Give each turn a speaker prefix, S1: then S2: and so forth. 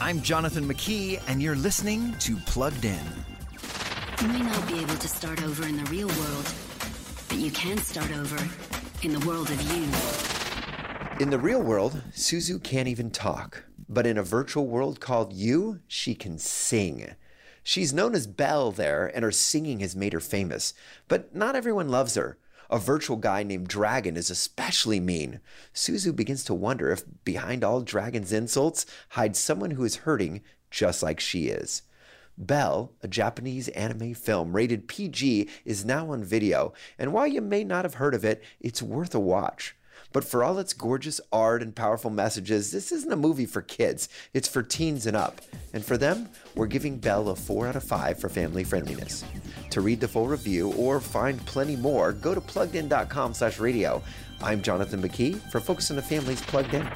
S1: I'm Jonathan McKee, and you're listening to Plugged In.
S2: U may not be able to start over in the real world, but you can start over in the world of U.
S3: In the real world, Suzu can't even talk. But in a virtual world called You, she can sing. She's known as Belle there, and her singing has made her famous. But not everyone loves her. A virtual guy named Dragon is especially mean. Suzu begins to wonder if behind all Dragon's insults hides someone who is hurting just like she is. Belle, a Japanese anime film rated PG, is now on video, and while you may not have heard of it, it's worth a watch. But for all its gorgeous art and powerful messages, this isn't a movie for kids. It's for teens and up. And for them, we're giving Belle a 4 out of 5 for family friendliness. To read the full review or find plenty more, go to pluggedin.com slash radio. I'm Jonathan McKee for Focus on the Family's Plugged In.